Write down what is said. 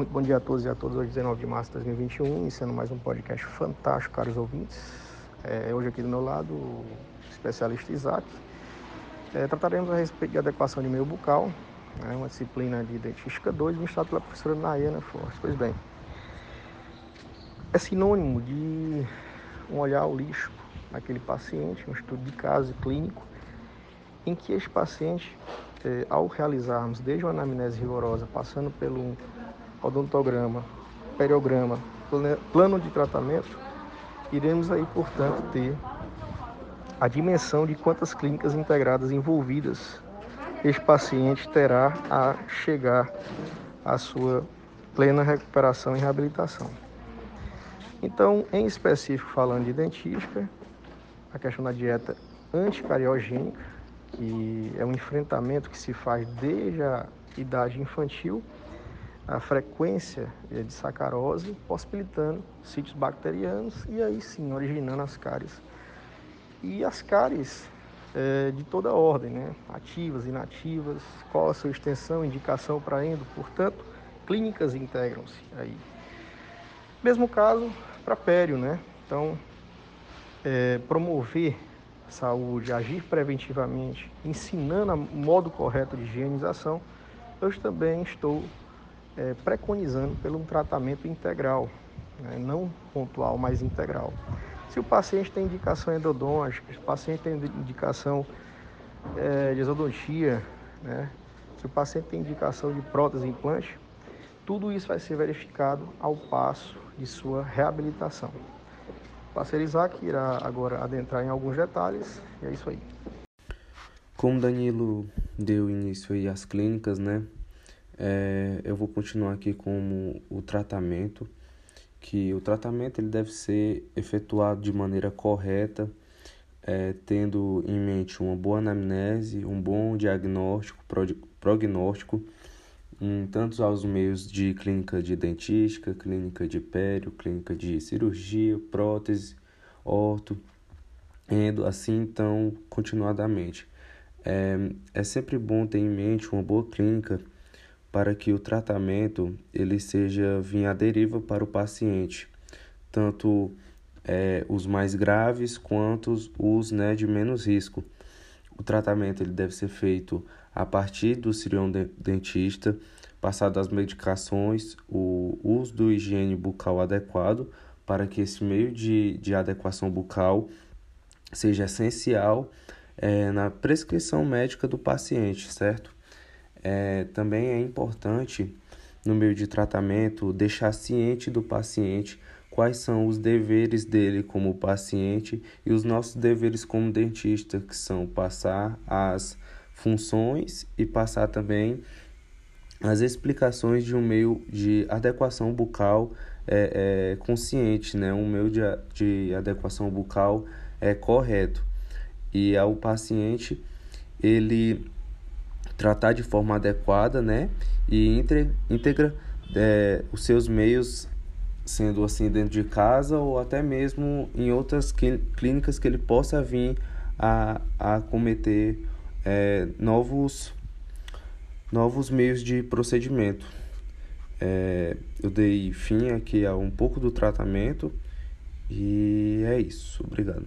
Muito bom dia a todos e a todas. Hoje, 19 de março de 2021, iniciando mais um podcast fantástico, caros ouvintes. É, hoje, aqui do meu lado, o especialista Isaac. É, trataremos a respeito de adequação de meio bucal, né, uma disciplina de dentística 2, ministrada pela professora Nayana Forte. Pois bem, é sinônimo de um olhar holístico naquele paciente, um estudo de caso clínico, em que este paciente, é, ao realizarmos desde uma anamnese rigorosa, passando pelo odontograma, periograma, plano de tratamento, iremos aí, portanto, ter a dimensão de quantas clínicas integradas envolvidas este paciente terá a chegar à sua plena recuperação e reabilitação. Então, em específico, falando de dentística, a questão da dieta anticariogênica, que é um enfrentamento que se faz desde a idade infantil, a frequência de sacarose, possibilitando sítios bacterianos e aí sim originando as cáries. E as cáries é, de toda ordem, né? ativas, inativas, qual a sua extensão, indicação para endo, portanto, clínicas integram-se aí. Mesmo caso para pério, né? Então, é, promover saúde, agir preventivamente, ensinando o modo correto de higienização, eu também estou é, preconizando pelo um tratamento integral, né? não pontual, mas integral. Se o paciente tem indicação endodôntica, se o paciente tem indicação é, de exodontia, né? se o paciente tem indicação de prótese implante, tudo isso vai ser verificado ao passo de sua reabilitação. O parceiro Isaac irá agora adentrar em alguns detalhes e é isso aí. Como Danilo deu início aí às clínicas, né? É, eu vou continuar aqui com o tratamento, que o tratamento ele deve ser efetuado de maneira correta, é, tendo em mente uma boa anamnese, um bom diagnóstico, prognóstico, em tantos aos meios de clínica de dentística, clínica de pério, clínica de cirurgia, prótese, orto, endo, assim então continuadamente. É, é sempre bom ter em mente uma boa clínica para que o tratamento ele seja vinha à deriva para o paciente, tanto é, os mais graves quanto os né, de menos risco. O tratamento ele deve ser feito a partir do cirurgião dentista, passado as medicações, o uso do higiene bucal adequado, para que esse meio de, de adequação bucal seja essencial é, na prescrição médica do paciente, certo? É, também é importante, no meio de tratamento, deixar ciente do paciente quais são os deveres dele como paciente e os nossos deveres como dentista, que são passar as funções e passar também as explicações de um meio de adequação bucal é, é, consciente, né? um meio de, de adequação bucal é, correto. E ao paciente ele tratar de forma adequada né? e integra é, os seus meios sendo assim dentro de casa ou até mesmo em outras clínicas que ele possa vir a, a cometer é, novos, novos meios de procedimento. É, eu dei fim aqui a um pouco do tratamento e é isso. Obrigado.